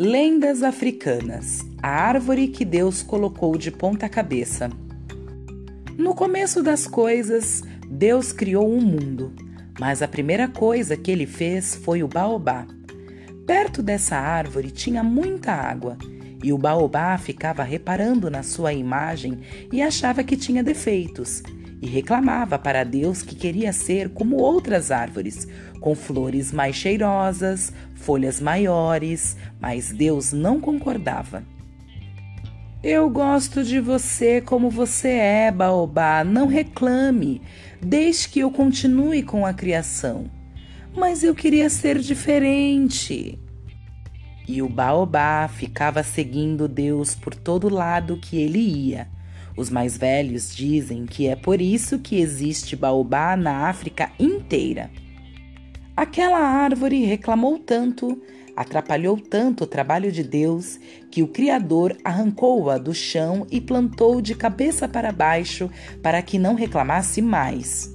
Lendas africanas. A árvore que Deus colocou de ponta cabeça. No começo das coisas, Deus criou um mundo, mas a primeira coisa que ele fez foi o baobá. Perto dessa árvore tinha muita água, e o baobá ficava reparando na sua imagem e achava que tinha defeitos, e reclamava para Deus que queria ser como outras árvores, com flores mais cheirosas, folhas maiores, mas Deus não concordava. Eu gosto de você como você é, Baobá, não reclame, deixe que eu continue com a criação. Mas eu queria ser diferente. E o Baobá ficava seguindo Deus por todo lado que ele ia os mais velhos dizem que é por isso que existe baobá na África inteira. Aquela árvore reclamou tanto, atrapalhou tanto o trabalho de Deus, que o Criador arrancou-a do chão e plantou de cabeça para baixo para que não reclamasse mais.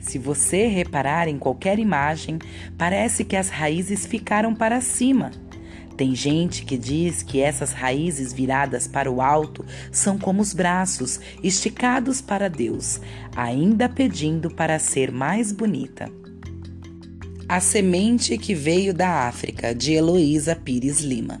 Se você reparar em qualquer imagem, parece que as raízes ficaram para cima tem gente que diz que essas raízes viradas para o alto são como os braços esticados para Deus, ainda pedindo para ser mais bonita. A semente que veio da África, de Heloísa Pires Lima.